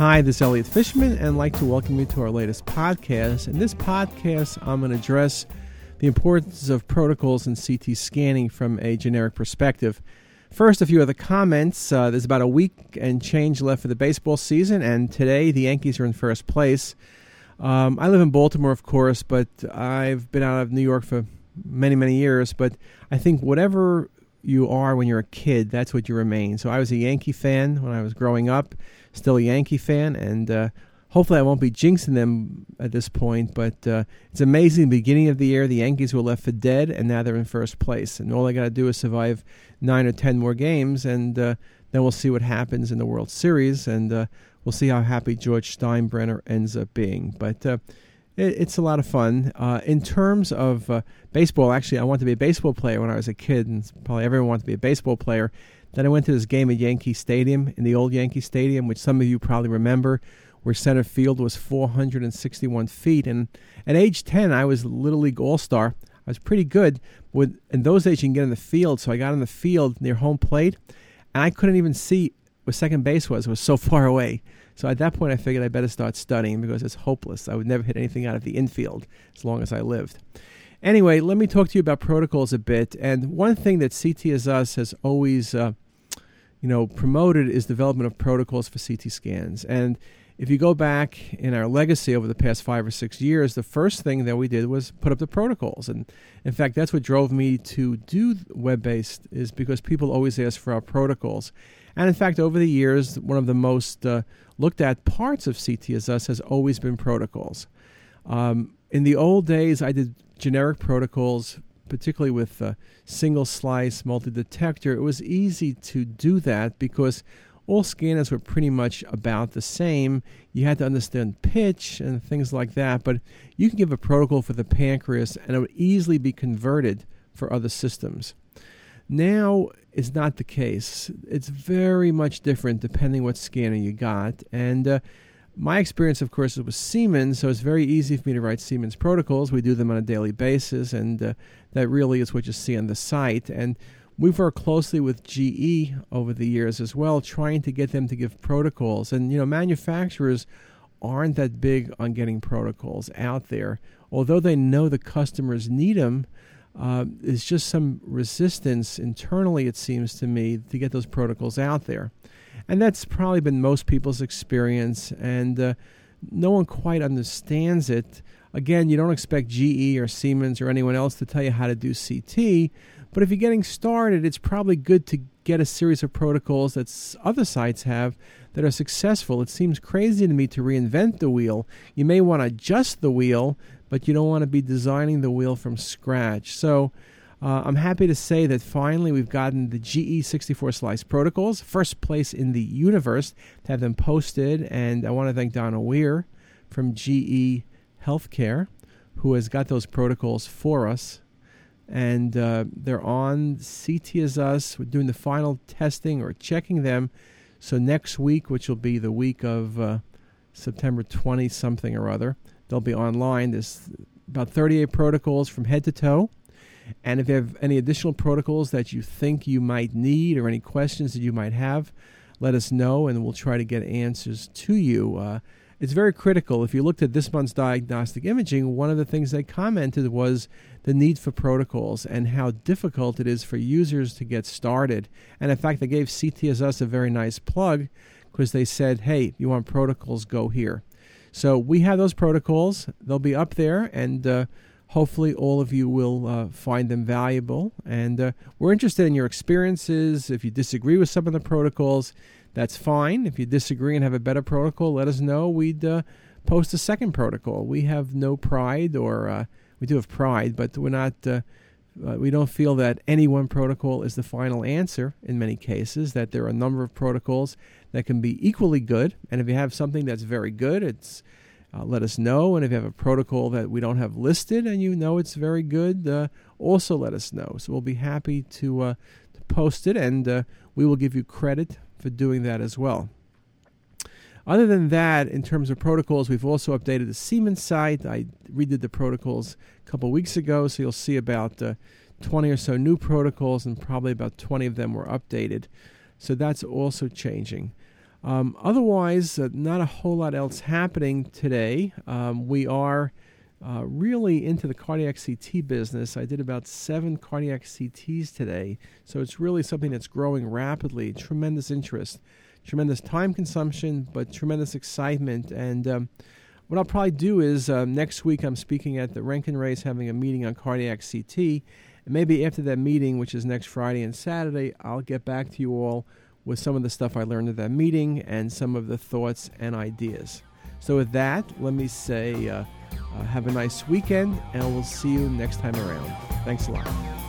Hi, this is Elliot Fishman, and I'd like to welcome you to our latest podcast. In this podcast, I'm going to address the importance of protocols in CT scanning from a generic perspective. First, a few other comments. Uh, there's about a week and change left for the baseball season, and today the Yankees are in first place. Um, I live in Baltimore, of course, but I've been out of New York for many, many years. But I think whatever you are when you're a kid, that's what you remain. So I was a Yankee fan when I was growing up, still a Yankee fan, and uh, hopefully I won't be jinxing them at this point. But uh, it's amazing. Beginning of the year, the Yankees were left for dead, and now they're in first place. And all they got to do is survive nine or ten more games, and uh, then we'll see what happens in the World Series, and uh, we'll see how happy George Steinbrenner ends up being. But uh, it, it's a lot of fun. Uh, in terms of uh, baseball, actually, I wanted to be a baseball player when I was a kid, and probably everyone wanted to be a baseball player. Then I went to this game at Yankee Stadium, in the old Yankee Stadium, which some of you probably remember, where center field was 461 feet. And at age 10, I was Little League All Star. I was pretty good. With in those days, you can get in the field, so I got in the field near home plate, and I couldn't even see where second base was. Was so far away. So at that point, I figured I better start studying because it's hopeless. I would never hit anything out of the infield as long as I lived. Anyway, let me talk to you about protocols a bit. And one thing that CTisus has always, uh, you know, promoted is development of protocols for CT scans. And if you go back in our legacy over the past five or six years, the first thing that we did was put up the protocols. And in fact, that's what drove me to do web based, is because people always ask for our protocols. And in fact, over the years, one of the most uh, looked at parts of CTisus has always been protocols. Um, in the old days, I did generic protocols, particularly with uh, single slice multi detector. It was easy to do that because all scanners were pretty much about the same. You had to understand pitch and things like that, but you can give a protocol for the pancreas and it would easily be converted for other systems. Now is not the case. It's very much different depending what scanner you got. And uh, my experience, of course, was Siemens, so it's very easy for me to write Siemens protocols. We do them on a daily basis, and uh, that really is what you see on the site. And we've worked closely with GE over the years as well, trying to get them to give protocols. And, you know, manufacturers aren't that big on getting protocols out there. Although they know the customers need them, uh, there's just some resistance internally, it seems to me, to get those protocols out there. And that's probably been most people's experience, and uh, no one quite understands it. Again, you don't expect GE or Siemens or anyone else to tell you how to do CT, but if you're getting started, it's probably good to get a series of protocols that other sites have that are successful. It seems crazy to me to reinvent the wheel. You may want to adjust the wheel, but you don't want to be designing the wheel from scratch. So uh, I'm happy to say that finally we've gotten the GE 64 slice protocols, first place in the universe to have them posted. And I want to thank Donna Weir from GE Healthcare, who has got those protocols for us. And uh, they're on CTisus. We're doing the final testing or checking them. So next week, which will be the week of uh, September 20 something or other, they'll be online. There's about 38 protocols from head to toe. And if you have any additional protocols that you think you might need or any questions that you might have, let us know and we'll try to get answers to you. Uh, it's very critical. If you looked at this month's diagnostic imaging, one of the things they commented was the need for protocols and how difficult it is for users to get started. And in fact, they gave CTisus a very nice plug because they said, hey, you want protocols, go here. So we have those protocols. They'll be up there, and uh, hopefully all of you will uh, find them valuable. And uh, we're interested in your experiences. If you disagree with some of the protocols, that's fine. If you disagree and have a better protocol, let us know. We'd uh, post a second protocol. We have no pride, or uh, we do have pride, but we're not. Uh, uh, we don't feel that any one protocol is the final answer in many cases, that there are a number of protocols that can be equally good. And if you have something that's very good, it's uh, let us know. And if you have a protocol that we don't have listed and you know it's very good, uh, also let us know. So we'll be happy to, uh, to post it and uh, we will give you credit for doing that as well. Other than that, in terms of protocols, we've also updated the Siemens site. I redid the protocols a couple weeks ago, so you'll see about uh, 20 or so new protocols, and probably about 20 of them were updated. So that's also changing. Um, otherwise, uh, not a whole lot else happening today. Um, we are uh, really into the cardiac CT business. I did about seven cardiac CTs today, so it's really something that's growing rapidly. Tremendous interest, tremendous time consumption, but tremendous excitement. And um, what I'll probably do is uh, next week I'm speaking at the Rankin Race, having a meeting on cardiac CT. And maybe after that meeting, which is next Friday and Saturday, I'll get back to you all with some of the stuff I learned at that meeting and some of the thoughts and ideas. So, with that, let me say uh, uh, have a nice weekend, and we'll see you next time around. Thanks a lot.